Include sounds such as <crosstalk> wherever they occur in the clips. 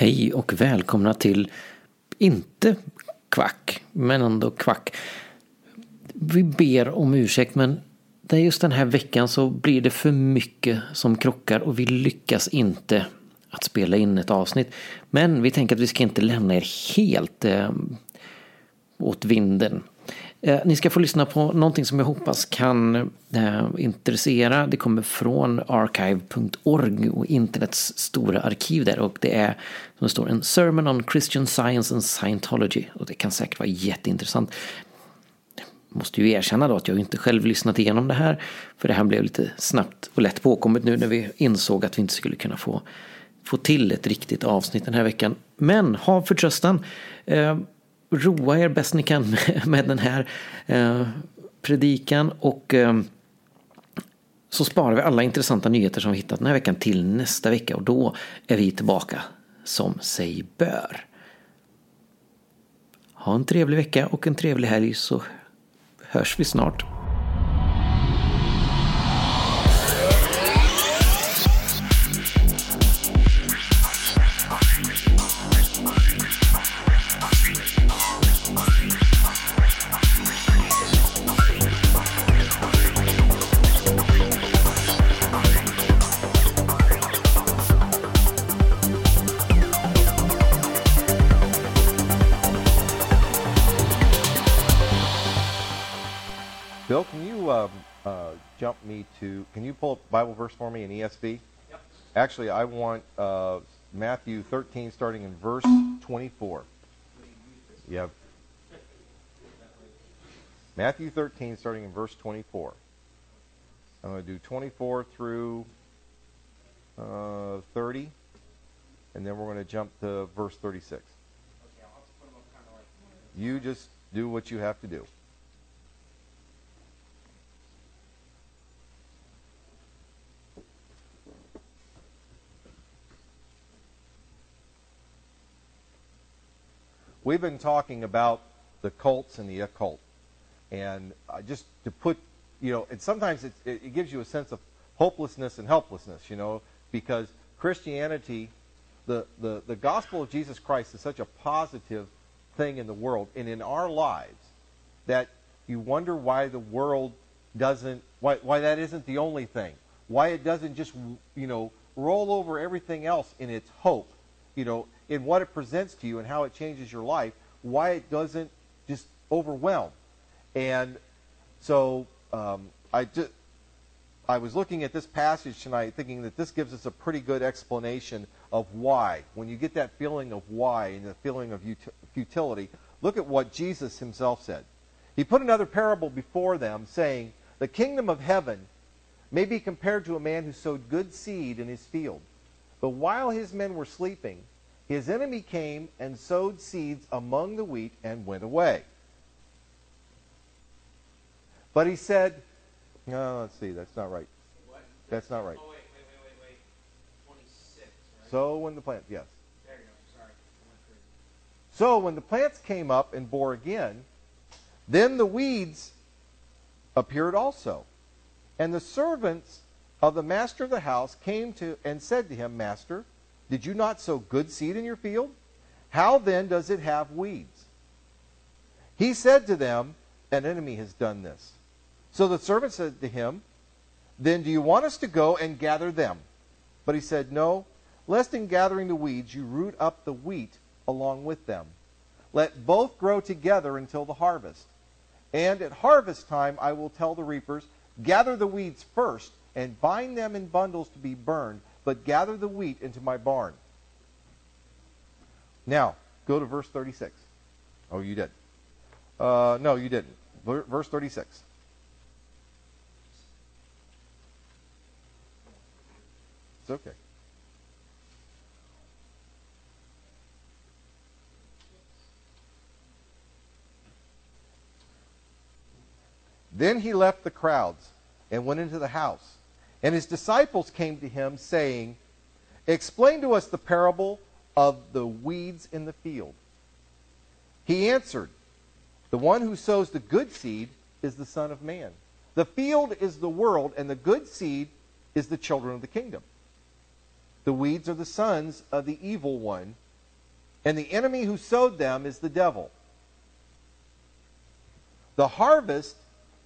Hej och välkomna till, inte kvack, men ändå kvack. Vi ber om ursäkt men just den här veckan så blir det för mycket som krockar och vi lyckas inte att spela in ett avsnitt. Men vi tänker att vi ska inte lämna er helt eh, åt vinden. Eh, ni ska få lyssna på någonting som jag hoppas kan eh, intressera. Det kommer från archive.org och internets stora arkiv där. Och det är som det står en Sermon on Christian Science and Scientology. Och det kan säkert vara jätteintressant. Jag måste ju erkänna då att jag inte själv lyssnat igenom det här. För det här blev lite snabbt och lätt påkommet nu när vi insåg att vi inte skulle kunna få, få till ett riktigt avsnitt den här veckan. Men ha förtröstan. Eh, roa er bäst ni kan med, <laughs> med den här eh, predikan och eh, så sparar vi alla intressanta nyheter som vi hittat den här veckan till nästa vecka och då är vi tillbaka som sig bör. Ha en trevlig vecka och en trevlig helg så hörs vi snart. Can you pull up Bible verse for me in ESV? Yep. Actually, I want uh, Matthew 13, starting in verse 24. Yep. Matthew 13, starting in verse 24. I'm going to do 24 through uh, 30, and then we're going to jump to verse 36. You just do what you have to do. We've been talking about the cults and the occult. And just to put, you know, and sometimes it, it gives you a sense of hopelessness and helplessness, you know, because Christianity, the, the, the gospel of Jesus Christ is such a positive thing in the world and in our lives that you wonder why the world doesn't, why, why that isn't the only thing. Why it doesn't just, you know, roll over everything else in its hope, you know, in what it presents to you and how it changes your life, why it doesn't just overwhelm. And so um, I just. I was looking at this passage tonight thinking that this gives us a pretty good explanation of why. When you get that feeling of why and the feeling of futility, look at what Jesus himself said. He put another parable before them, saying, The kingdom of heaven may be compared to a man who sowed good seed in his field. But while his men were sleeping, his enemy came and sowed seeds among the wheat and went away. But he said, no, let's see, that's not right. What? That's not right. Oh, wait, wait, wait, wait, wait. 26, right? So when the plant, yes. There you go, sorry. So when the plants came up and bore again, then the weeds appeared also. And the servants of the master of the house came to and said to him, Master, did you not sow good seed in your field? How then does it have weeds? He said to them, An enemy has done this. So the servant said to him, Then do you want us to go and gather them? But he said, No, lest in gathering the weeds you root up the wheat along with them. Let both grow together until the harvest. And at harvest time I will tell the reapers, Gather the weeds first, and bind them in bundles to be burned, but gather the wheat into my barn. Now, go to verse 36. Oh, you did. Uh, no, you didn't. Verse 36. It's okay. Then he left the crowds and went into the house. And his disciples came to him, saying, Explain to us the parable of the weeds in the field. He answered, The one who sows the good seed is the Son of Man. The field is the world, and the good seed is the children of the kingdom. The weeds are the sons of the evil one, and the enemy who sowed them is the devil. The harvest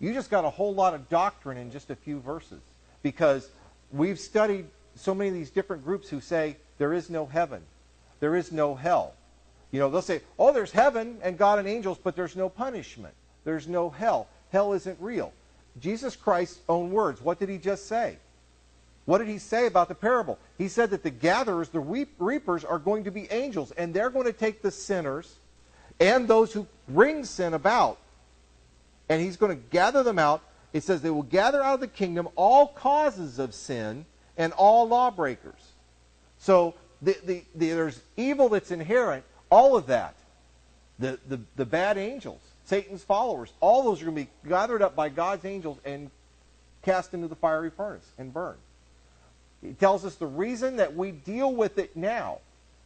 You just got a whole lot of doctrine in just a few verses because we've studied so many of these different groups who say there is no heaven, there is no hell. You know, they'll say, oh, there's heaven and God and angels, but there's no punishment. There's no hell. Hell isn't real. Jesus Christ's own words, what did he just say? What did he say about the parable? He said that the gatherers, the reap- reapers, are going to be angels, and they're going to take the sinners and those who bring sin about and he's going to gather them out. It says they will gather out of the kingdom all causes of sin and all lawbreakers. So the, the, the, there's evil that's inherent, all of that. The, the, the bad angels, Satan's followers, all those are going to be gathered up by God's angels and cast into the fiery furnace and burned. He tells us the reason that we deal with it now,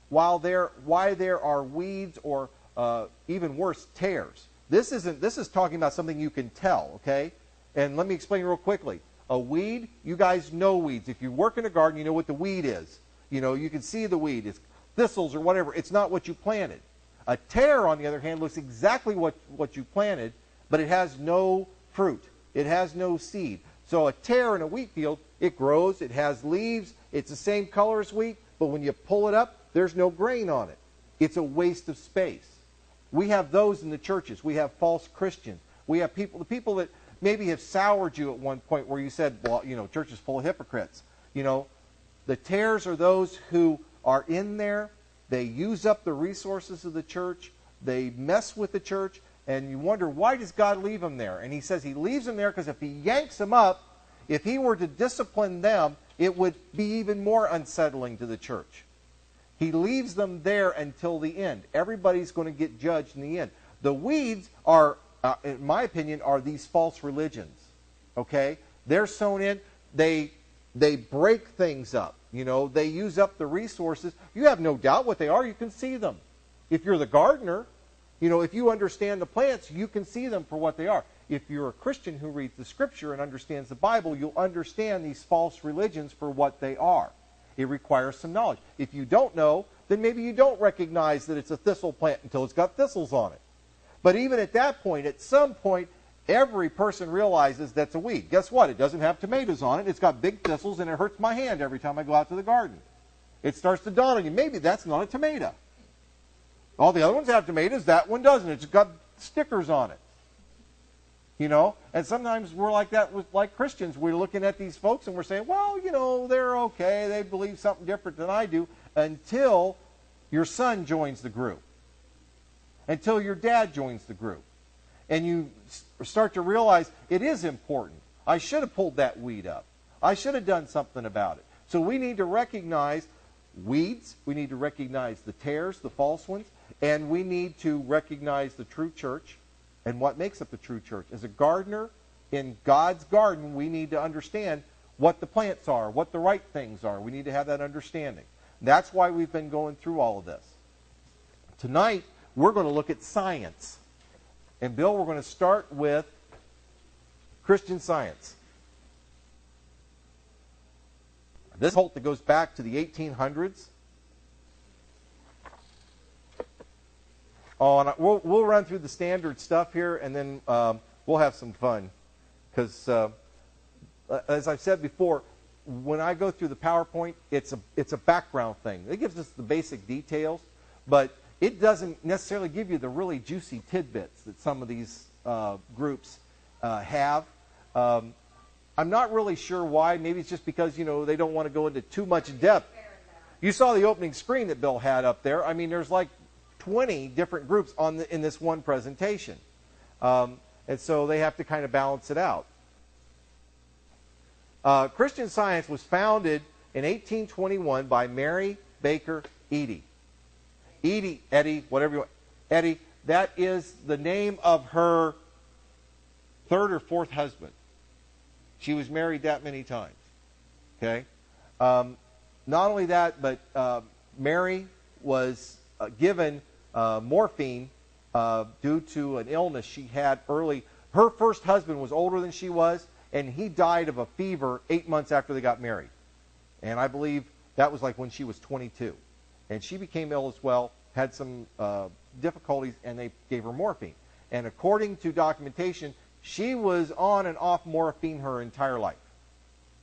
while there, why there are weeds or uh, even worse, tares. This isn't. This is talking about something you can tell. Okay, and let me explain real quickly. A weed, you guys know weeds. If you work in a garden, you know what the weed is. You know, you can see the weed. It's thistles or whatever. It's not what you planted. A tare, on the other hand, looks exactly what, what you planted, but it has no fruit. It has no seed. So a tare in a wheat field, it grows, it has leaves, it's the same color as wheat, but when you pull it up, there's no grain on it. It's a waste of space. We have those in the churches. We have false Christians. We have people, the people that maybe have soured you at one point where you said, well, you know, church is full of hypocrites. You know, the tares are those who are in there. They use up the resources of the church. They mess with the church. And you wonder, why does God leave them there? And he says he leaves them there because if he yanks them up, if he were to discipline them, it would be even more unsettling to the church. He leaves them there until the end. Everybody's going to get judged in the end. The weeds are, uh, in my opinion, are these false religions. Okay? They're sown in. They they break things up. You know, they use up the resources. You have no doubt what they are. You can see them. If you're the gardener, you know, if you understand the plants, you can see them for what they are. If you're a Christian who reads the scripture and understands the Bible, you'll understand these false religions for what they are. It requires some knowledge. If you don't know, then maybe you don't recognize that it's a thistle plant until it's got thistles on it. But even at that point, at some point, every person realizes that's a weed. Guess what? It doesn't have tomatoes on it. It's got big thistles, and it hurts my hand every time I go out to the garden. It starts to dawn on you. Maybe that's not a tomato. All the other ones have tomatoes. That one doesn't. It's got stickers on it. You know, and sometimes we're like that with like Christians. We're looking at these folks and we're saying, well, you know, they're okay. They believe something different than I do until your son joins the group, until your dad joins the group. And you start to realize it is important. I should have pulled that weed up. I should have done something about it. So we need to recognize weeds. We need to recognize the tares, the false ones. And we need to recognize the true church and what makes up the true church. As a gardener in God's garden, we need to understand what the plants are, what the right things are. We need to have that understanding. That's why we've been going through all of this. Tonight, we're going to look at science. And Bill, we're going to start with Christian Science. This cult that goes back to the 1800s. Oh, and we'll, we'll run through the standard stuff here, and then um, we'll have some fun. Because, uh, as I've said before, when I go through the PowerPoint, it's a, it's a background thing. It gives us the basic details, but it doesn't necessarily give you the really juicy tidbits that some of these uh, groups uh, have. Um, I'm not really sure why. Maybe it's just because, you know, they don't want to go into too much depth. You saw the opening screen that Bill had up there. I mean, there's like 20 different groups on the, in this one presentation. Um, and so they have to kind of balance it out. Uh, Christian Science was founded in 1821 by Mary Baker Eddy. Eddy, Eddie, whatever you want. Eddie, that is the name of her third or fourth husband. She was married that many times. Okay? Um, not only that, but uh, Mary was uh, given uh, morphine uh, due to an illness she had early. Her first husband was older than she was, and he died of a fever eight months after they got married. And I believe that was like when she was 22. And she became ill as well, had some uh, difficulties, and they gave her morphine. And according to documentation, she was on and off morphine her entire life.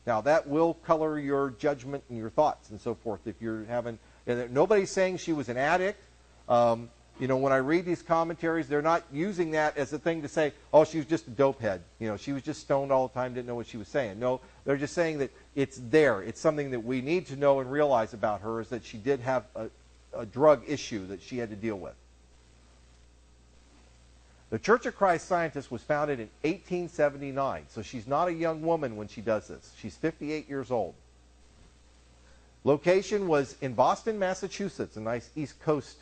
Now, that will color your judgment and your thoughts and so forth if you're having. Nobody's saying she was an addict. Um, you know, when I read these commentaries, they're not using that as a thing to say, oh, she was just a dopehead. You know, she was just stoned all the time, didn't know what she was saying. No, they're just saying that it's there. It's something that we need to know and realize about her is that she did have a, a drug issue that she had to deal with. The Church of Christ Scientist was founded in 1879, so she's not a young woman when she does this. She's 58 years old. Location was in Boston, Massachusetts, a nice East Coast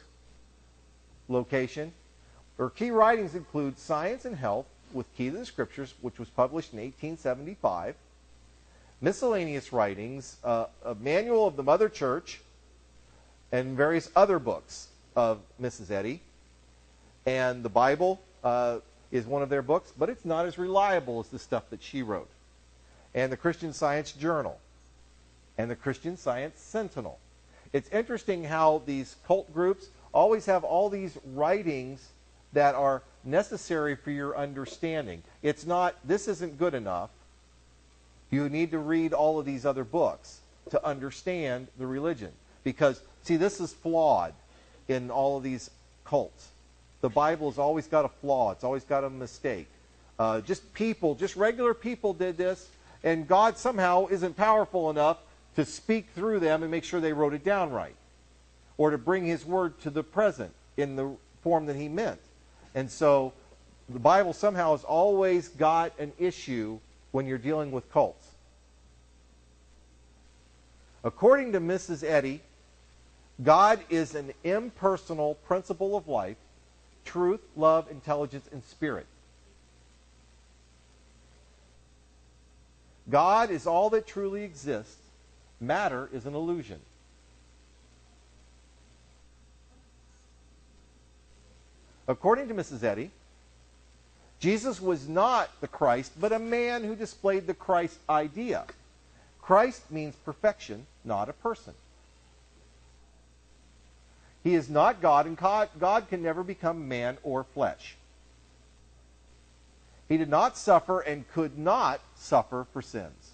location. Her key writings include Science and Health with Key to the Scriptures, which was published in 1875, miscellaneous writings, uh, a manual of the Mother Church, and various other books of Mrs. Eddy, and the Bible, uh, is one of their books, but it's not as reliable as the stuff that she wrote. And the Christian Science Journal and the Christian Science Sentinel. It's interesting how these cult groups always have all these writings that are necessary for your understanding. It's not, this isn't good enough. You need to read all of these other books to understand the religion. Because, see, this is flawed in all of these cults. The Bible has always got a flaw, it's always got a mistake. Uh, just people, just regular people did this, and God somehow isn't powerful enough to speak through them and make sure they wrote it down right, or to bring His word to the present in the form that He meant. And so the Bible somehow has always got an issue when you're dealing with cults. According to Mrs. Eddy, God is an impersonal principle of life truth, love, intelligence, and spirit. God is all that truly exists. Matter is an illusion. According to Mrs. Eddy, Jesus was not the Christ, but a man who displayed the Christ idea. Christ means perfection, not a person. He is not God, and God, God can never become man or flesh. He did not suffer and could not suffer for sins.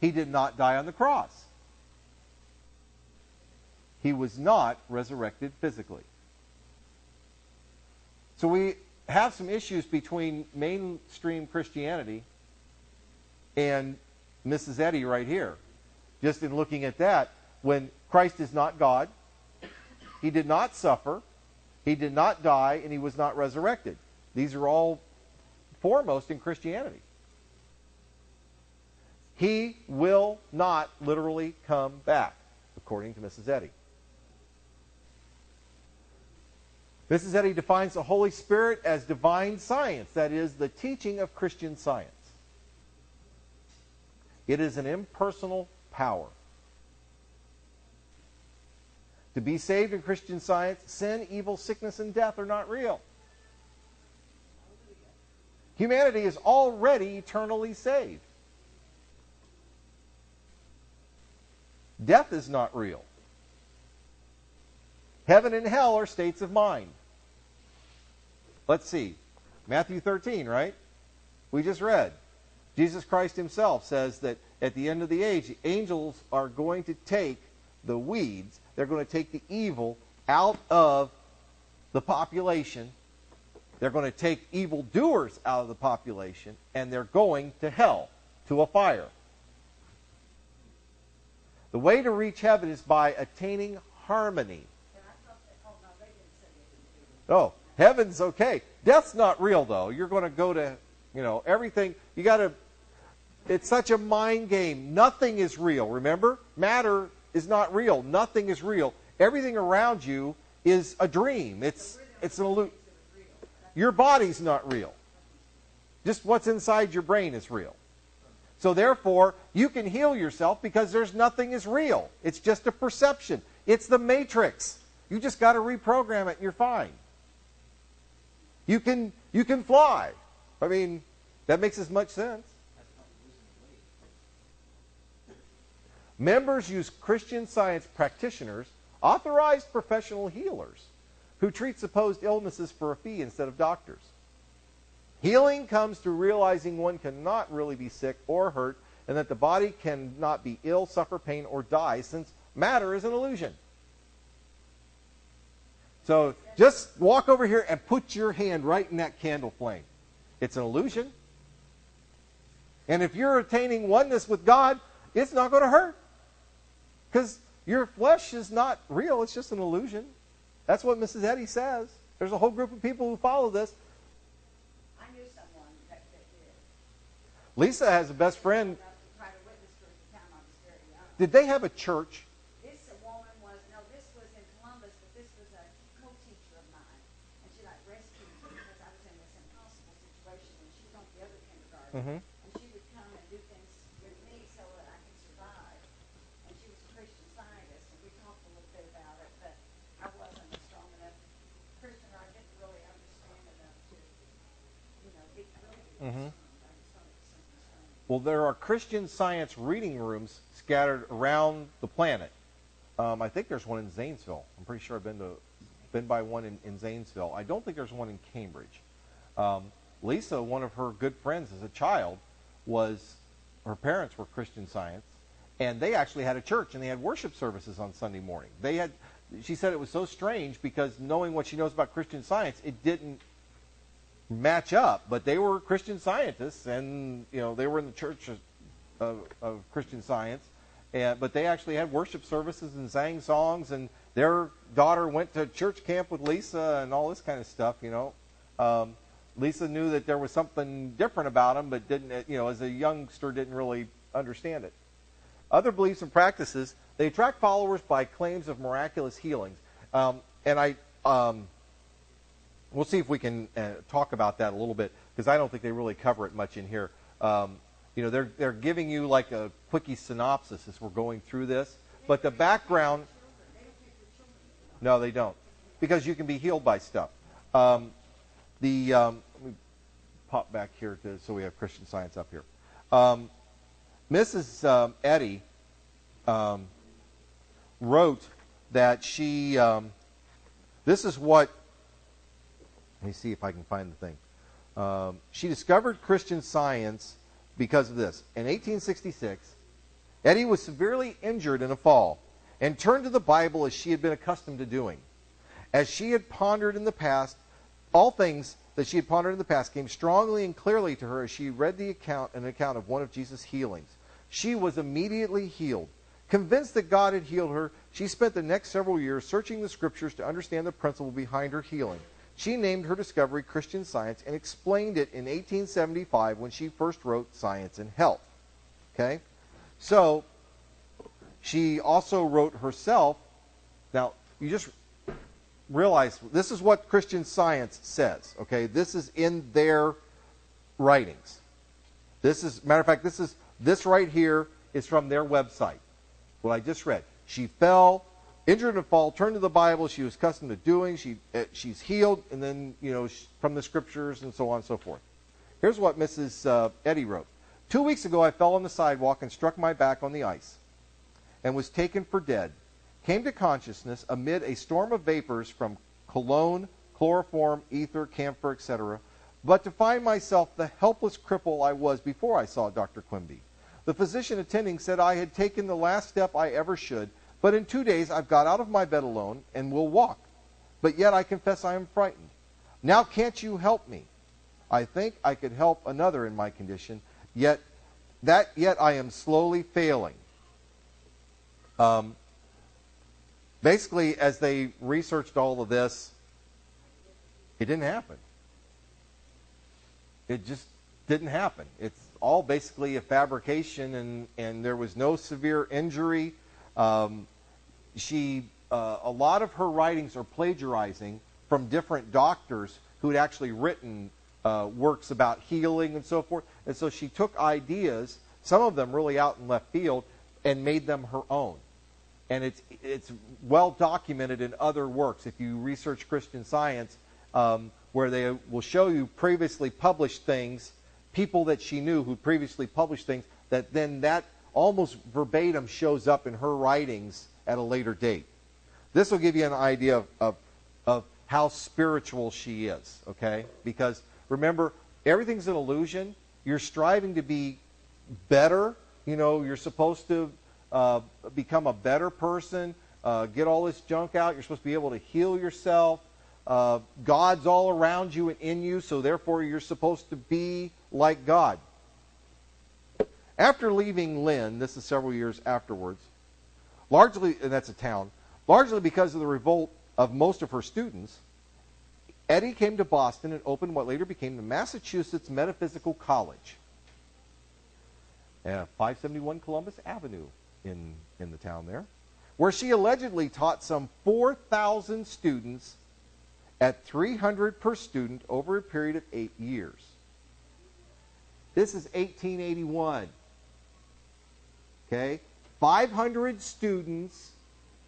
He did not die on the cross. He was not resurrected physically. So we have some issues between mainstream Christianity and Mrs. Eddy right here. Just in looking at that, when Christ is not God, he did not suffer, he did not die, and he was not resurrected. These are all foremost in Christianity. He will not literally come back, according to Mrs. Eddy. Mrs. he defines the Holy Spirit as divine science, that is, the teaching of Christian science. It is an impersonal power. To be saved in Christian science, sin, evil, sickness, and death are not real. Humanity is already eternally saved. Death is not real. Heaven and hell are states of mind. Let's see. Matthew 13, right? We just read. Jesus Christ himself says that at the end of the age, the angels are going to take the weeds, they're going to take the evil out of the population. They're going to take evil doers out of the population, and they're going to hell, to a fire. The way to reach heaven is by attaining harmony. Oh, heaven's okay. Death's not real though. You're going to go to, you know, everything. You got to. It's such a mind game. Nothing is real. Remember, matter is not real. Nothing is real. Everything around you is a dream. It's it's an illusion. Your body's not real. Just what's inside your brain is real. So therefore, you can heal yourself because there's nothing is real. It's just a perception. It's the matrix. You just got to reprogram it and you're fine. You can you can fly. I mean, that makes as much sense. Members use Christian science practitioners, authorized professional healers, who treat supposed illnesses for a fee instead of doctors. Healing comes through realizing one cannot really be sick or hurt, and that the body cannot be ill, suffer pain, or die, since matter is an illusion. So just walk over here and put your hand right in that candle flame. It's an illusion. And if you're attaining oneness with God, it's not going to hurt. Because your flesh is not real, it's just an illusion. That's what Mrs. Eddy says. There's a whole group of people who follow this. I knew someone that, that did. Lisa has a best friend. Got to try to witness to at the time I was very young. Did they have a church? This woman was, no, this was in Columbus, but this was a co-teacher of mine. And she like rescued me because I was in this impossible situation and she was on the Mhm. And she would come and do things with me so that I could survive. And she was a Christian scientist and we talked a little bit about it, but I wasn't a strong enough Christian. or I didn't really understand enough to, you know, be really. Mhm. I just thought it was something strange. Well, there are Christian science reading rooms scattered around the planet. Um, I think there's one in Zanesville. I'm pretty sure I've been to been by one in, in Zanesville. I don't think there's one in Cambridge. Um, Lisa, one of her good friends as a child, was her parents were Christian Science, and they actually had a church and they had worship services on Sunday morning. They had. She said it was so strange because knowing what she knows about Christian Science, it didn't match up. But they were Christian scientists, and you know they were in the church of, of, Christian Science. And, but they actually had worship services and sang songs, and their daughter went to church camp with Lisa and all this kind of stuff. You know, um, Lisa knew that there was something different about him, but didn't. You know, as a youngster, didn't really understand it. Other beliefs and practices they attract followers by claims of miraculous healings, um, and I. Um, We'll see if we can uh, talk about that a little bit because I don't think they really cover it much in here. Um, you know, they're they're giving you like a quickie synopsis as we're going through this, but the background. No, they don't, because you can be healed by stuff. Um, the um, pop back here to, so we have Christian Science up here. Um, Mrs. Um, Eddy um, wrote that she. Um, this is what let me see if I can find the thing. Um, she discovered Christian science because of this. In 1866, Eddy was severely injured in a fall and turned to the Bible as she had been accustomed to doing. As she had pondered in the past, all things that she had pondered in the past came strongly and clearly to her as she read the account an account of one of Jesus' healings. She was immediately healed. Convinced that God had healed her, she spent the next several years searching the scriptures to understand the principle behind her healing. She named her discovery Christian Science and explained it in 1875 when she first wrote Science and Health. Okay? So, she also wrote herself. Now, you just realize this is what Christian Science says. Okay? This is in their writings. This is, matter of fact, this is this right here is from their website. What I just read. She fell, injured in a fall, turned to the Bible. She was accustomed to doing. She uh, she's healed, and then you know sh- from the scriptures and so on and so forth. Here's what Mrs. Uh, Eddy wrote. Two weeks ago, I fell on the sidewalk and struck my back on the ice and was taken for dead. Came to consciousness amid a storm of vapors from cologne, chloroform, ether, camphor, etc., but to find myself the helpless cripple I was before I saw Dr. Quimby. The physician attending said I had taken the last step I ever should, but in two days I've got out of my bed alone and will walk. But yet I confess I am frightened. Now can't you help me? I think I could help another in my condition, yet that yet I am slowly failing. Um, basically, as they researched all of this, it didn't happen. It just didn't happen. It's all basically a fabrication, and, and there was no severe injury. Um, she, uh, a lot of her writings are plagiarizing from different doctors who had actually written uh, works about healing and so forth. And so she took ideas, some of them really out in left field, and made them her own. And it's, it's well documented in other works. If you research Christian science, um, where they will show you previously published things, people that she knew who previously published things, that then that almost verbatim shows up in her writings at a later date. This will give you an idea of, of, of how spiritual she is, okay? Because remember, everything's an illusion. You're striving to be better. You know, you're supposed to uh, become a better person, uh, get all this junk out. You're supposed to be able to heal yourself. Uh, God's all around you and in you, so therefore you're supposed to be like God. After leaving Lynn, this is several years afterwards, largely, and that's a town, largely because of the revolt of most of her students, Eddy came to Boston and opened what later became the Massachusetts Metaphysical College, uh, 571 Columbus Avenue in, in the town there, where she allegedly taught some 4,000 students at 300 per student over a period of eight years. This is 1881. Okay? 500 students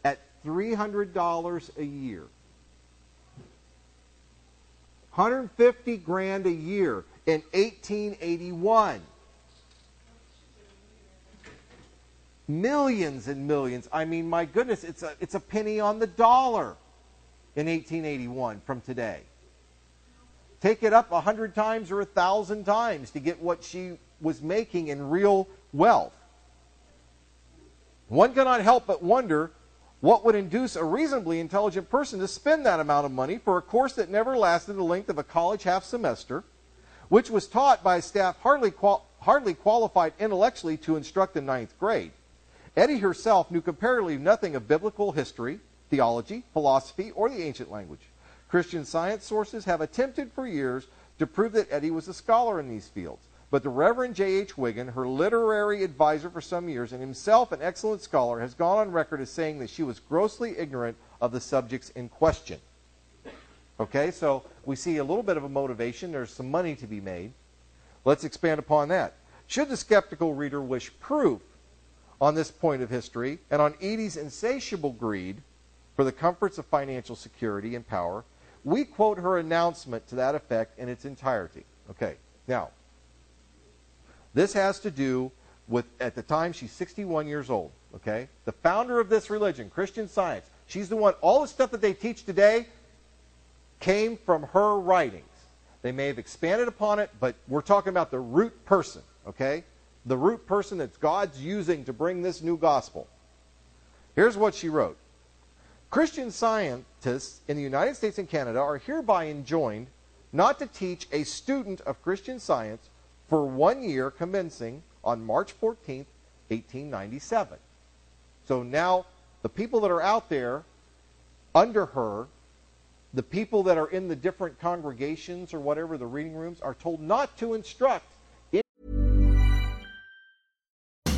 at $300 a year. 150 grand a year in 1881. Millions and millions. I mean, my goodness, it's a, it's a penny on the dollar in 1881 from today. Take it up a hundred times or a thousand times to get what she was making in real wealth. One cannot help but wonder what would induce a reasonably intelligent person to spend that amount of money for a course that never lasted the length of a college half semester, which was taught by staff hardly, qual- hardly qualified intellectually to instruct in ninth grade. Eddy herself knew comparatively nothing of biblical history, theology, philosophy, or the ancient language. Christian science sources have attempted for years to prove that Eddy was a scholar in these fields. But the Reverend J.H. Wiggin, her literary advisor for some years, and himself an excellent scholar, has gone on record as saying that she was grossly ignorant of the subjects in question. Okay, so we see a little bit of a motivation. There's some money to be made. Let's expand upon that. Should the skeptical reader wish proof on this point of history and on Edie's insatiable greed for the comforts of financial security and power, we quote her announcement to that effect in its entirety. Okay, now, this has to do with, at the time, she's 61 years old. Okay? The founder of this religion, Christian Science, she's the one, all the stuff that they teach today came from her writings. They may have expanded upon it, but we're talking about the root person, okay? The root person that God's using to bring this new gospel. Here's what she wrote Christian scientists in the United States and Canada are hereby enjoined not to teach a student of Christian science for one year commencing on March 14th, 1897. So now the people that are out there under her, the people that are in the different congregations or whatever, the reading rooms, are told not to instruct.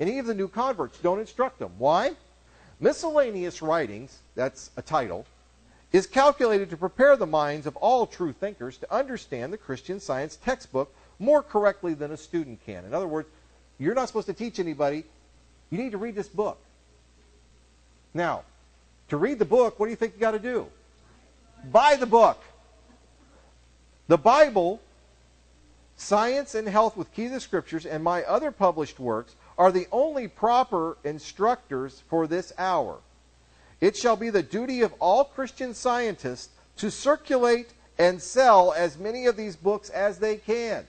Any of the new converts don't instruct them. Why? Miscellaneous writings, that's a title, is calculated to prepare the minds of all true thinkers to understand the Christian science textbook more correctly than a student can. In other words, you're not supposed to teach anybody. You need to read this book. Now, to read the book, what do you think you got to do? Buy the book. The Bible, Science and Health with Key to the Scriptures, and my other published works are the only proper instructors for this hour. It shall be the duty of all Christian scientists to circulate and sell as many of these books as they can.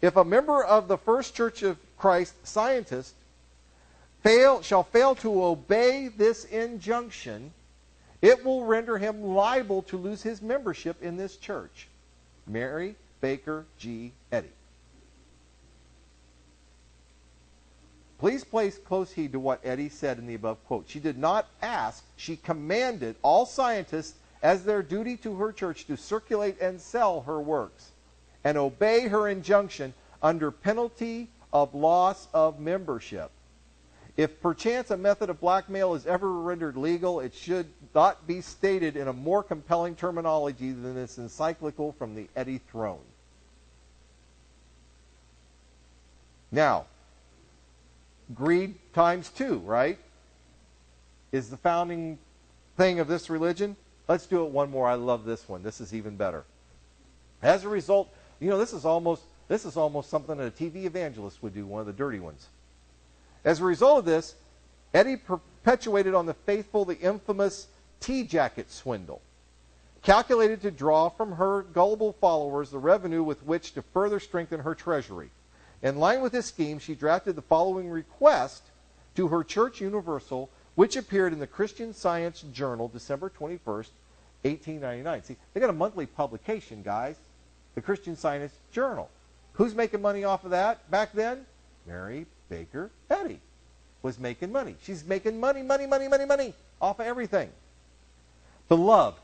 If a member of the First Church of Christ scientist fail, shall fail to obey this injunction, it will render him liable to lose his membership in this church. Mary Baker G. Eddy. Please place close heed to what Eddy said in the above quote. She did not ask, she commanded all scientists as their duty to her church to circulate and sell her works and obey her injunction under penalty of loss of membership. If perchance a method of blackmail is ever rendered legal, it should not be stated in a more compelling terminology than this encyclical from the Eddy throne. Now, greed times two, right? Is the founding thing of this religion. Let's do it one more. I love this one. This is even better. As a result, you know, this is almost this is almost something that a TV evangelist would do, one of the dirty ones. As a result of this, Eddy perpetuated on the faithful the infamous tea jacket swindle, calculated to draw from her gullible followers the revenue with which to further strengthen her treasury. In line with this scheme, she drafted the following request to her Church Universal, which appeared in the Christian Science Journal December 21st, 1899. See, they got a monthly publication, guys, the Christian Science Journal. Who's making money off of that back then? Mary Baker Eddy was making money. She's making money, money, money, money, money off of everything. Beloved,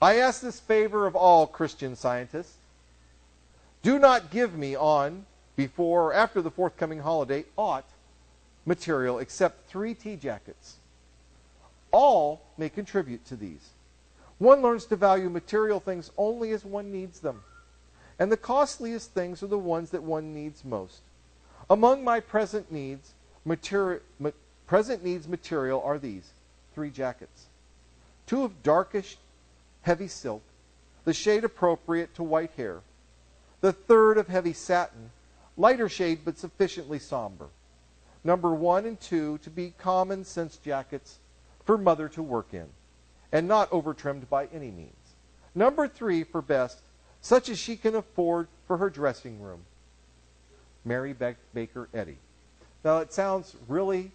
I ask this favor of all Christian scientists. Do not give me on, before, or after the forthcoming holiday ought material except three tea jackets. All may contribute to these. One learns to value material things only as one needs them. And the costliest things are the ones that one needs most. Among my present needs, materi- ma- present needs material are these three jackets. Two of darkish, heavy silk, the shade appropriate to white hair. The third of heavy satin, lighter shade but sufficiently somber. Number one and two to be common sense jackets for mother to work in, and not overtrimmed by any means. Number three for best such as she can afford for her dressing room. Mary Baker Eddy. Now, it sounds really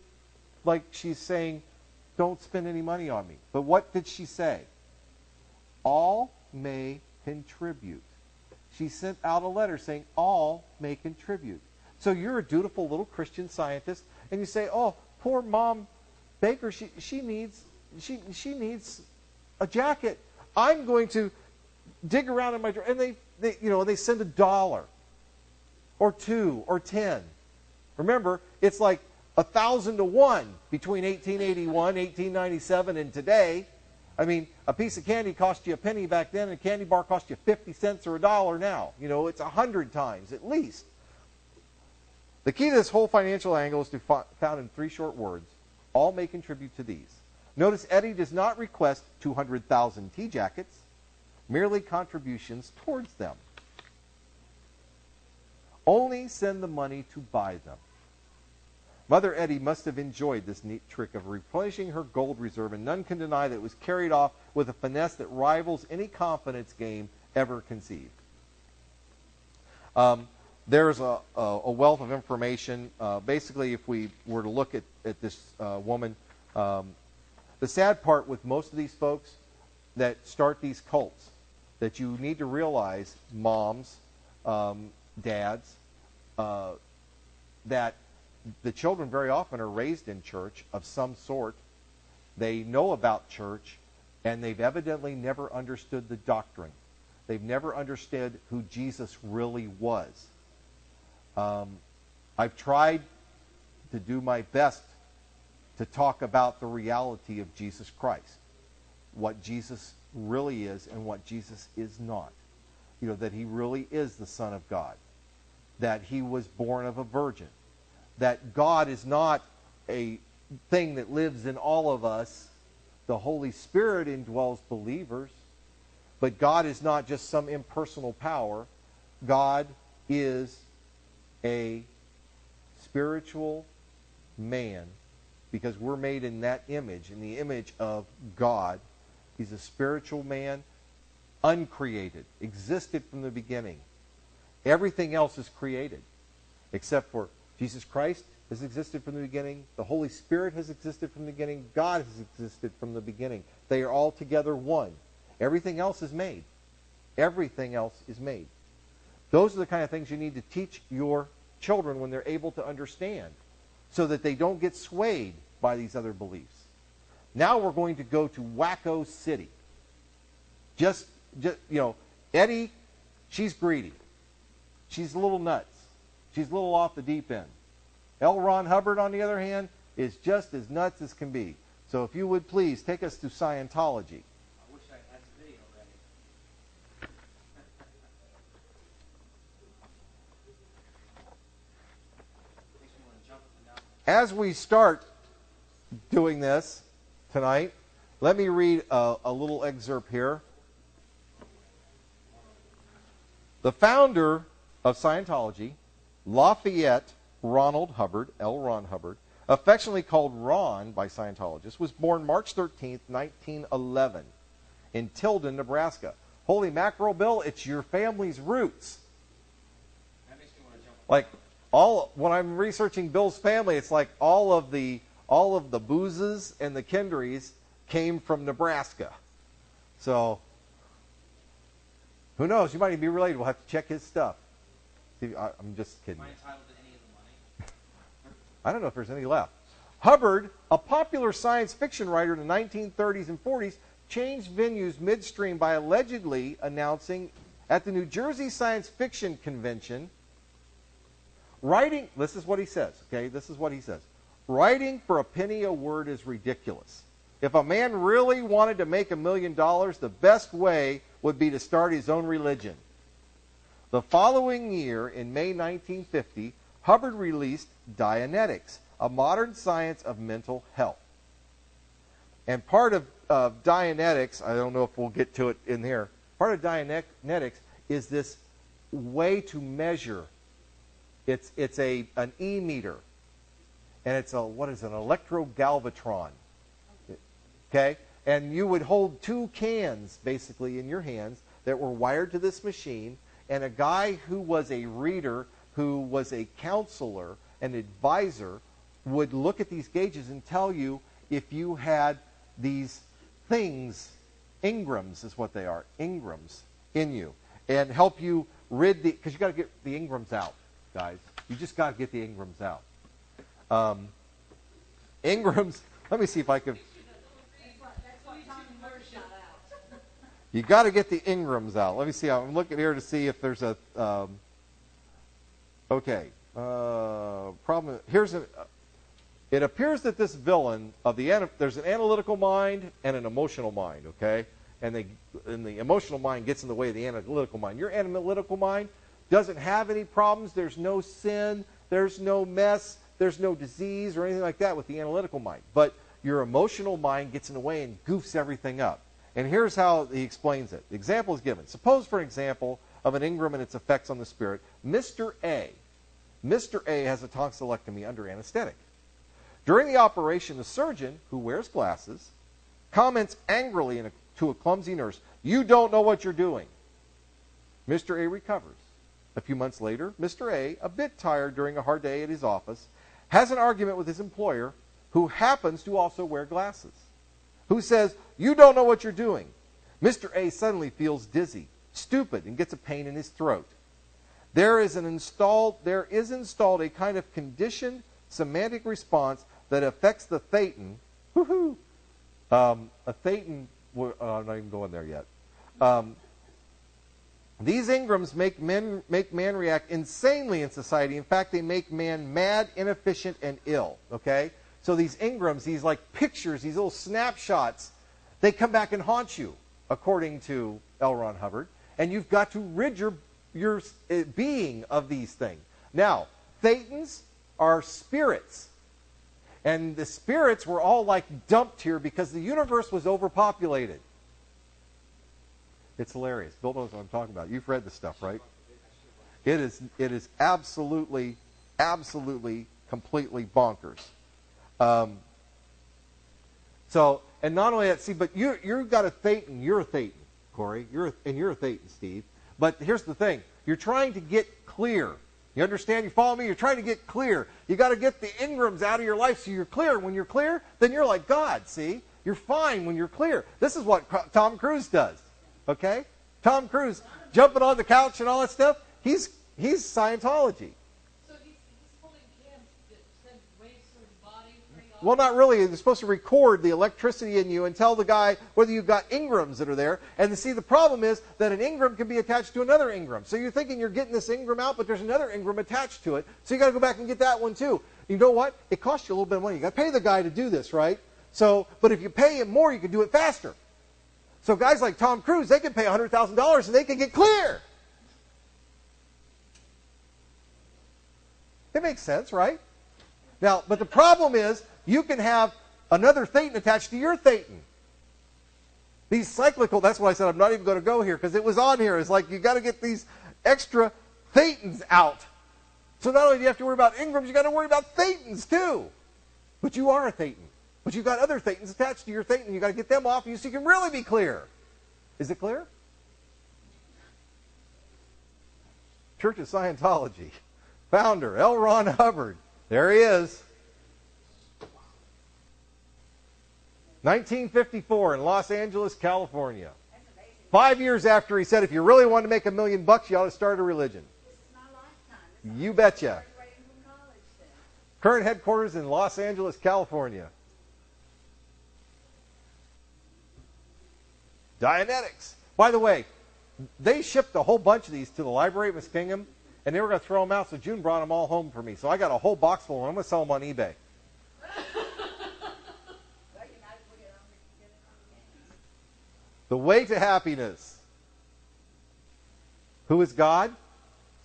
like she's saying, don't spend any money on me. But what did she say? All may contribute. She sent out a letter saying, all may contribute. So you're a dutiful little Christian scientist, and you say, oh, poor mom Baker, she, she needs she, she needs a jacket. I'm going to dig around in my drawer, and they, they, you know, they send a dollar or two or ten. Remember, it's like a thousand to one between 1881, 1897, and today. I mean, a piece of candy cost you a penny back then, and a candy bar cost you 50 cents or a dollar now. You know, it's a hundred times at least. The key to this whole financial angle is to found in three short words. All may contribute to these. Notice Eddy does not request 200,000 tea jackets merely contributions towards them. Only send the money to buy them. Mother Eddy must have enjoyed this neat trick of replenishing her gold reserve, and none can deny that it was carried off with a finesse that rivals any confidence game ever conceived. Um, there's a, a, a wealth of information. Uh, basically, if we were to look at, at this uh, woman, um, the sad part with most of these folks that start these cults, that you need to realize, moms, um, dads, uh, that the children very often are raised in church of some sort. They know about church, and they've evidently never understood the doctrine. They've never understood who Jesus really was. Um, I've tried to do my best to talk about the reality of Jesus Christ, what Jesus really is and what Jesus is not. You know, that he really is the Son of God, that he was born of a virgin, that God is not a thing that lives in all of us. The Holy Spirit indwells believers, but God is not just some impersonal power. God is a spiritual man because we're made in that image, in the image of God. He's a spiritual man, uncreated, existed from the beginning. Everything else is created except for Jesus Christ has existed from the beginning. The Holy Spirit has existed from the beginning. God has existed from the beginning. They are all together one. Everything else is made. Everything else is made. Those are the kind of things you need to teach your children when they're able to understand so that they don't get swayed by these other beliefs. Now we're going to go to Wacko City. Just, just you know, Eddy, she's greedy. She's a little nuts. She's a little off the deep end. L. Ron Hubbard, on the other hand, is just as nuts as can be. So if you would please take us to Scientology. I wish I had the video ready. <laughs> Makes me want to jump up. As we start doing this tonight, let me read a, a little excerpt here. The founder of Scientology, Lafayette Ronald Hubbard, L. Ron Hubbard, affectionately called Ron by Scientologists, was born March 13th, 1911, in Tilden, Nebraska. Holy mackerel, Bill, it's your family's roots. That makes me want to jump. Like all when I'm researching Bill's family, it's like all of the all of the Boozes and the Kendrys came from Nebraska. So who knows? You might even be related. We'll have to check his stuff. I, I'm just kidding. Am I entitled to any of the money? <laughs> I don't know if there's any left. Hubbard, a popular science fiction writer in the 1930s and 40s, changed venues midstream by allegedly announcing at the New Jersey Science Fiction Convention, writing, this is what he says, okay? This is what he says. Writing for a penny a word is ridiculous. If a man really wanted to make a million dollars, the best way would be to start his own religion. The following year, in May 1950, Hubbard released Dianetics, a modern science of mental health. And part of, of Dianetics, I don't know if we'll get to it in here, part of Dianetics is this way to measure. It's, it's a, an E meter, and it's a, what is it, an electrogalvatron. Okay? And you would hold two cans, basically, in your hands that were wired to this machine, and a guy who was a reader, who was a counselor, an advisor, would look at these gauges and tell you if you had these things, engrams is what they are, engrams in you, and help you rid the, because you got to get the engrams out, guys. You just got to get the engrams out. Um, engrams, <laughs> let me see if I can. You got to get the engrams out. Let me see. I'm looking here to see if there's a. Um, okay. Uh, problem. Here's a. It appears that this villain of the there's an analytical mind and an emotional mind. Okay, and they and the emotional mind gets in the way of the analytical mind. Your analytical mind doesn't have any problems. There's no sin. There's no mess. There's no disease or anything like that with the analytical mind. But your emotional mind gets in the way and goofs everything up. And here's how he explains it. The example is given. Suppose, for example, of an engram and its effects on the spirit, Mr. A. Mr. A has a tonsillectomy under anesthetic. During the operation, the surgeon, who wears glasses, comments angrily a, to a clumsy nurse, You don't know what you're doing. Mr. A recovers. A few months later, Mr. A, a bit tired during a hard day at his office, has an argument with his employer, who happens to also wear glasses, who says, You don't know what you're doing. Mr. A suddenly feels dizzy, stupid, and gets a pain in his throat. There is an installed there is installed a kind of conditioned semantic response that affects the thetan. Woohoo! Um, a thetan. Uh, I'm not even going there yet. Um, these engrams make men make man react insanely in society. In fact, they make man mad, inefficient, and ill. Okay. So these engrams, these like pictures, these little snapshots, they come back and haunt you, according to L. Ron Hubbard. And you've got to rid your your uh, being of these things. Now, thetans are spirits. And the spirits were all like dumped here because the universe was overpopulated. It's hilarious. Bill knows what I'm talking about. You've read the stuff, right? It is it is absolutely, absolutely, completely bonkers. Um, so, and not only that, see, but you you've got a thetan. You're a thetan, Corey. You're a, and you're a thetan, Steve. But here's the thing: you're trying to get clear. You understand? You follow me? You're trying to get clear. You got to get the engrams out of your life so you're clear. When you're clear, then you're like God. See, you're fine when you're clear. This is what Tom Cruise does. Okay, Tom Cruise jumping on the couch and all that stuff. He's he's Scientology. Well, not really. They're supposed to record the electricity in you and tell the guy whether you've got engrams that are there. And see, the problem is that an engram can be attached to another engram. So you're thinking you're getting this engram out, but there's another engram attached to it. So you got to go back and get that one too. You know what? It costs you a little bit of money. You got to pay the guy to do this, right? So, but if you pay him more, you can do it faster. So guys like Tom Cruise, they can pay $100,000 and they can get clear. It makes sense, right? Now, but the problem is you can have another thetan attached to your thetan. These cyclical, that's why I said I'm not even going to go here because it was on here. It's like you got to get these extra thetans out. So not only do you have to worry about engrams, you got to worry about thetans too. But you are a thetan. But you've got other thetans attached to your thetan. You've got to get them off you so you can really be clear. Is it clear? Church of Scientology. Founder L. Ron Hubbard. There he is. 1954 in Los Angeles, California. Five years after he said, if you really want to make a million bucks, you ought to start a religion. You betcha. Current headquarters in Los Angeles, California. Dianetics. By the way, they shipped a whole bunch of these to the library at Muskingum, and they were going to throw them out, so June brought them all home for me. So I got a whole box full, and I'm going to sell them on eBay. The way to happiness. Who is God?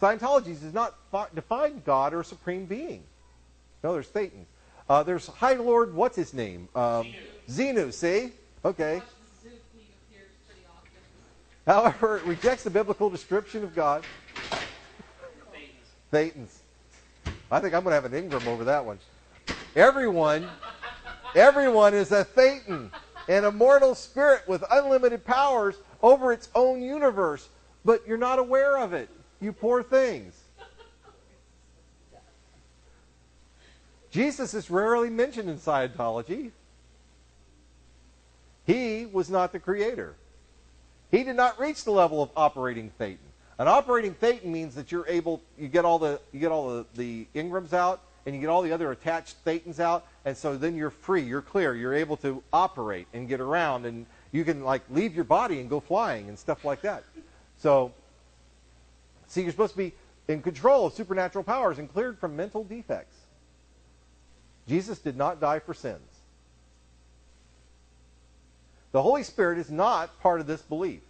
Scientology does not define God or supreme being. No, there's Satan. Uh, there's High Lord, what's his name? Um, Xenu, see? Okay. However, it rejects the biblical description of God. Thetans. I think I'm going to have an engram over that one. Everyone, everyone is a Thetan an immortal spirit with unlimited powers over its own universe, but you're not aware of it, you poor things. Jesus is rarely mentioned in Scientology. He was not the creator. He did not reach the level of operating Thetan. An operating Thetan means that you're able, you get all the, you get all the, the engrams out, and you get all the other attached thetans out, and so then you're free, you're clear, you're able to operate and get around, and you can like leave your body and go flying and stuff like that. So, see, you're supposed to be in control of supernatural powers and cleared from mental defects. Jesus did not die for sins. The Holy Spirit is not part of this belief.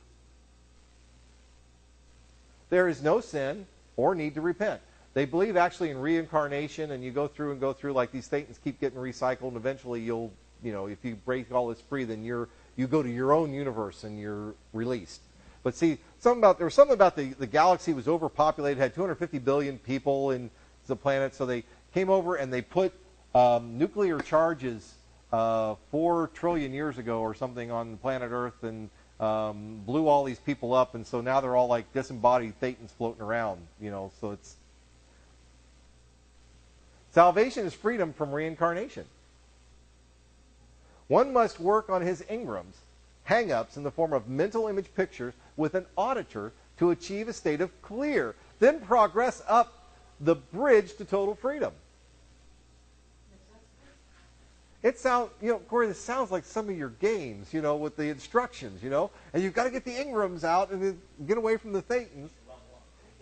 There is no sin or need to repent. They believe actually in reincarnation, and you go through and go through like these thetans keep getting recycled, and eventually you'll, you know, if you break all this free, then you're you go to your own universe and you're released. But see, something about there was something about the the galaxy was overpopulated, had 250 billion people in the planet, so they came over and they put um, nuclear charges uh, four trillion years ago or something on the planet Earth, and um, blew all these people up, and so now they're all like disembodied thetans floating around. You know, so it's salvation is freedom from reincarnation. One must work on his engrams, hang-ups in the form of mental image pictures with an auditor to achieve a state of clear, then progress up the bridge to total freedom. It sounds, you know, Corey, this sounds like some of your games, you know, with the instructions, you know, and you've got to get the engrams out and get away from the Thetans.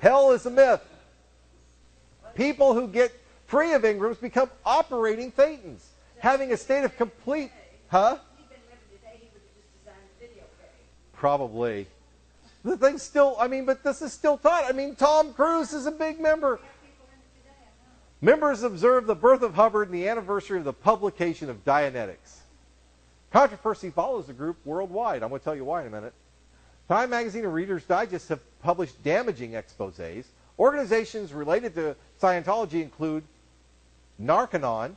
Hell is a myth. People who get free of engrams become operating Thetans, having a state of complete, huh? He'd been living today, he would have just designed a video game. Probably. The thing's still, I mean, but this is still taught. I mean, Tom Cruise is a big member. Members observe the birth of Hubbard and the anniversary of the publication of Dianetics. Controversy follows the group worldwide. I'm going to tell you why in a minute. Time Magazine and Reader's Digest have published damaging exposés. Organizations related to Scientology include Narconon,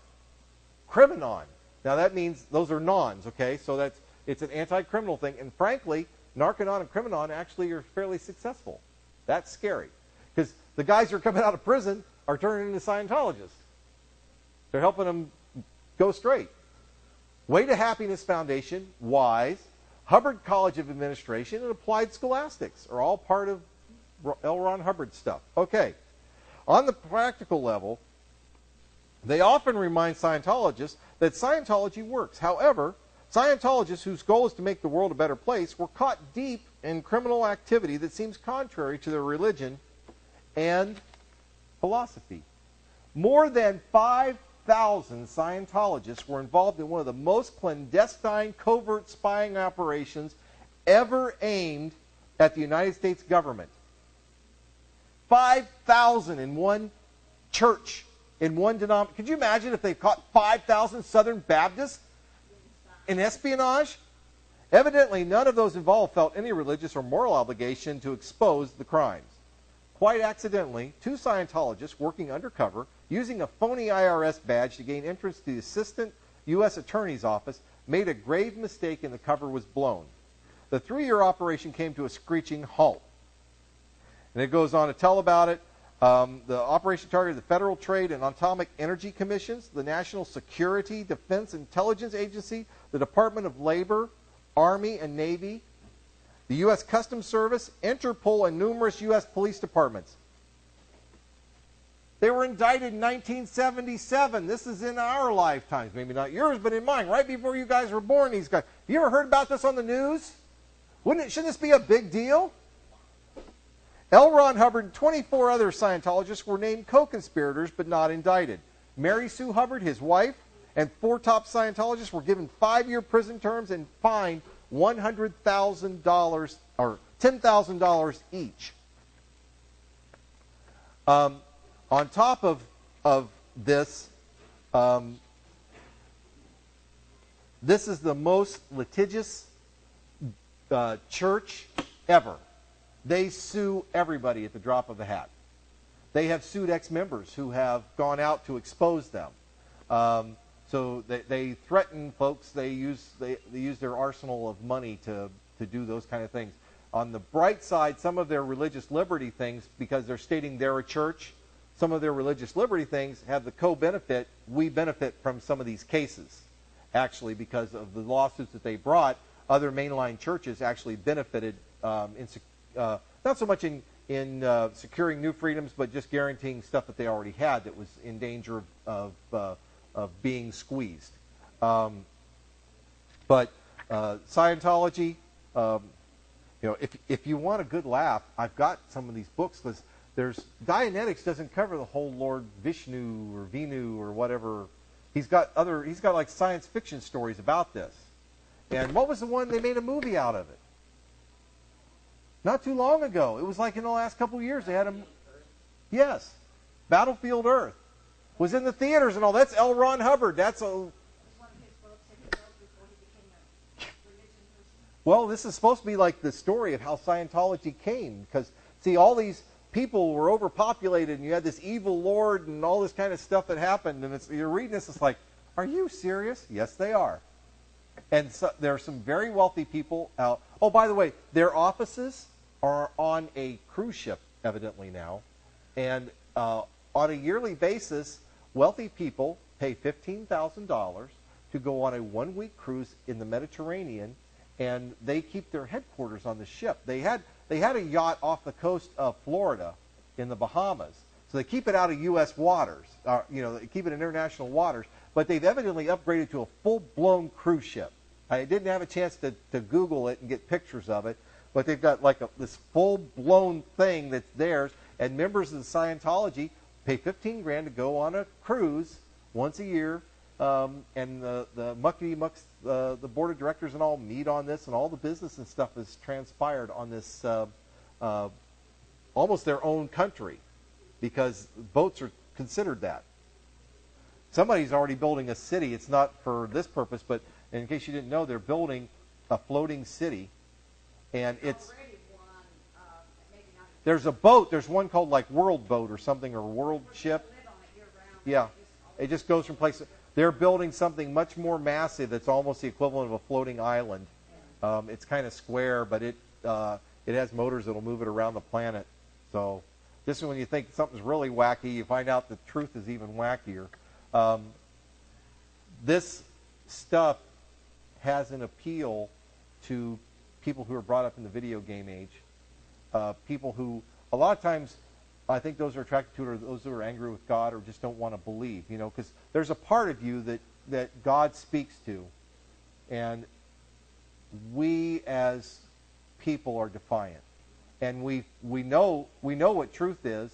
Criminon. Now that means those are nons, okay? So that's it's an anti-criminal thing, and frankly, Narconon and Criminon actually are fairly successful. That's scary because the guys who are coming out of prison are turning into Scientologists. They're helping them go straight. Way to Happiness Foundation, WISE, Hubbard College of Administration, and Applied Scholastics are all part of L. Ron Hubbard stuff. Okay. On the practical level, they often remind Scientologists that Scientology works. However, Scientologists whose goal is to make the world a better place were caught deep in criminal activity that seems contrary to their religion and philosophy. More than 5,000 Scientologists were involved in one of the most clandestine covert spying operations ever aimed at the United States government. 5,000 in one church, in one denomination. Could you imagine if they caught 5,000 Southern Baptists in espionage? Evidently, none of those involved felt any religious or moral obligation to expose the crimes. Quite accidentally, two Scientologists working undercover, using a phony IRS badge to gain entrance to the Assistant U.S. Attorney's Office, made a grave mistake and the cover was blown. The three year operation came to a screeching halt. And it goes on to tell about it. Um, the operation targeted the Federal Trade and Atomic Energy Commissions, the National Security Defense Intelligence Agency, the Department of Labor, Army, and Navy, the U.S. Customs Service, Interpol, and numerous U.S. police departments. They were indicted in 1977. This is in our lifetimes, maybe not yours, but in mine, right before you guys were born. These guys. Have you ever heard about this on the news? Wouldn't it? Shouldn't this be a big deal? L. Ron Hubbard and 24 other Scientologists were named co-conspirators, but not indicted. Mary Sue Hubbard, his wife, and four top Scientologists were given five-year prison terms and fined $100,000 or $10,000 each. Um, on top of, of this, um, this is the most litigious uh, church ever. They sue everybody at the drop of a hat. They have sued ex-members who have gone out to expose them. Um, so they, they threaten folks. They use they, they use their arsenal of money to to do those kind of things. On the bright side, some of their religious liberty things, because they're stating they're a church, some of their religious liberty things have the co-benefit. We benefit from some of these cases, actually, because of the lawsuits that they brought. Other mainline churches actually benefited um, in uh, not so much in in uh, securing new freedoms, but just guaranteeing stuff that they already had that was in danger of, of uh, of being squeezed. Um, but uh, Scientology, um, you know, if if you want a good laugh, I've got some of these books because there's Dianetics doesn't cover the whole Lord Vishnu or Venu or whatever. He's got other. He's got like science fiction stories about this. And what was the one they made a movie out of it? Not too long ago. It was like in the last couple of years they had a. Yes, Battlefield Earth was in the theaters and all. That's L. Ron Hubbard. That's a. Well, this is supposed to be like the story of how Scientology came, because see, all these people were overpopulated, and you had this evil lord and all this kind of stuff that happened, and it's, you're reading this, it's like, are you serious? Yes, they are. And so, there are some very wealthy people out. Oh, by the way, their offices are on a cruise ship, evidently now, and uh, on a yearly basis, wealthy people pay fifteen thousand dollars to go on a one-week cruise in the Mediterranean, and they keep their headquarters on the ship. They had they had a yacht off the coast of Florida, in the Bahamas, so they keep it out of U.S. waters. Uh, you know, they keep it in international waters. But they've evidently upgraded to a full-blown cruise ship. I didn't have a chance to, to Google it and get pictures of it, but they've got like a, this full-blown thing that's theirs, and members of Scientology pay 15 grand to go on a cruise once a year, um, and the the muckety mucks, uh, the board of directors and all meet on this, and all the business and stuff has transpired on this, uh, uh, almost their own country, because boats are considered that. Somebody's already building a city. It's not for this purpose, but in case you didn't know, they're building a floating city, and it's Already one, maybe not there's a boat. There's one called like World Boat or something, or World Ship. live on it year round. Yeah, it just goes from place. They're building something much more massive. That's almost the equivalent of a floating island. Um, it's kind of square, but it uh, it has motors that'll move it around the planet. So this is when you think something's really wacky, you find out the truth is even wackier. Um, this stuff has an appeal to people who are brought up in the video game age. Uh, people who, a lot of times, I think those are attracted to it are those who are angry with God or just don't want to believe, you know, because there's a part of you that, that God speaks to. And we as people are defiant. And we, we, know, we know what truth is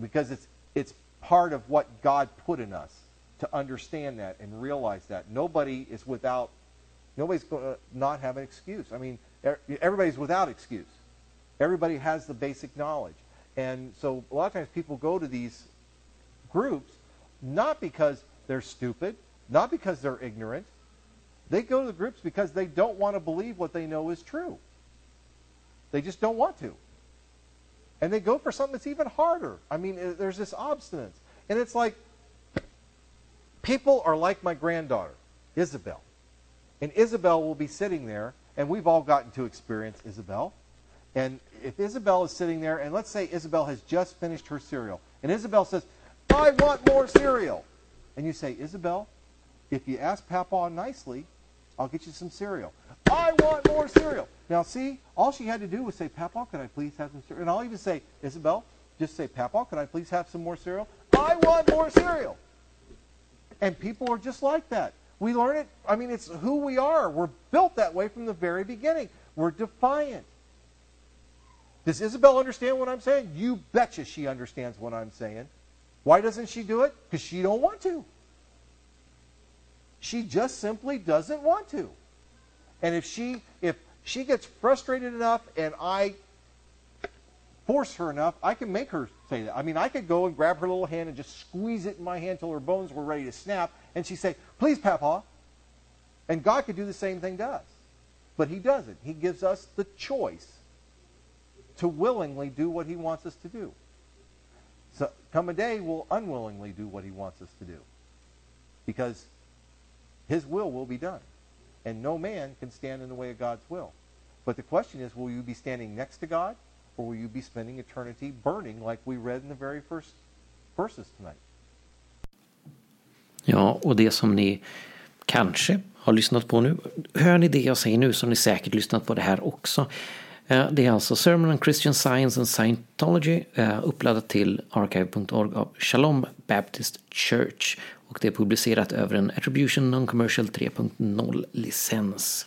because it's, it's part of what God put in us to understand that and realize that. Nobody is without, nobody's going to not have an excuse. I mean, er- everybody's without excuse. Everybody has the basic knowledge. And so a lot of times people go to these groups not because they're stupid, not because they're ignorant. They go to the groups because they don't want to believe what they know is true. They just don't want to. And they go for something that's even harder. I mean, uh, there's this obstinance. And it's like, people are like my granddaughter, Isabel. And Isabel will be sitting there, and we've all gotten to experience Isabel. And if Isabel is sitting there, and let's say Isabel has just finished her cereal, and Isabel says, I want more cereal. And you say, Isabel, if you ask Papa nicely, I'll get you some cereal. I want more cereal. Now, see, all she had to do was say, Papa, could I please have some cereal? And I'll even say, Isabel, just say, Papa, could I please have some more cereal? I want more cereal. And people are just like that. We learn it. I mean, it's who we are. We're built that way from the very beginning. We're defiant. Does Isabel understand what I'm saying? You betcha she understands what I'm saying. Why doesn't she do it? Because she don't want to. She just simply doesn't want to. And if she if she gets frustrated enough and I force her enough, I can make her say that. I mean, I could go and grab her little hand and just squeeze it in my hand till her bones were ready to snap, and she'd say, "Please, Papa." And God could do the same thing to us. But he doesn't. He gives us the choice to willingly do what he wants us to do. So come a day, we'll unwillingly do what he wants us to do. Because his will will be done. And no man can stand in the way of God's will. But the question is, will you be standing next to God, or will you be spending eternity burning like we read in the very first verses tonight? Ja, och det som ni kanske har lyssnat på nu. Hör ni det jag säger nu så har ni säkert lyssnat på det här också. Eh, det är alltså Sermon on Christian Science and Scientology eh, uppladdat till archive.org av Shalom Baptist Church. Och det är publicerat över en Attribution Non-Commercial 3.0 licens.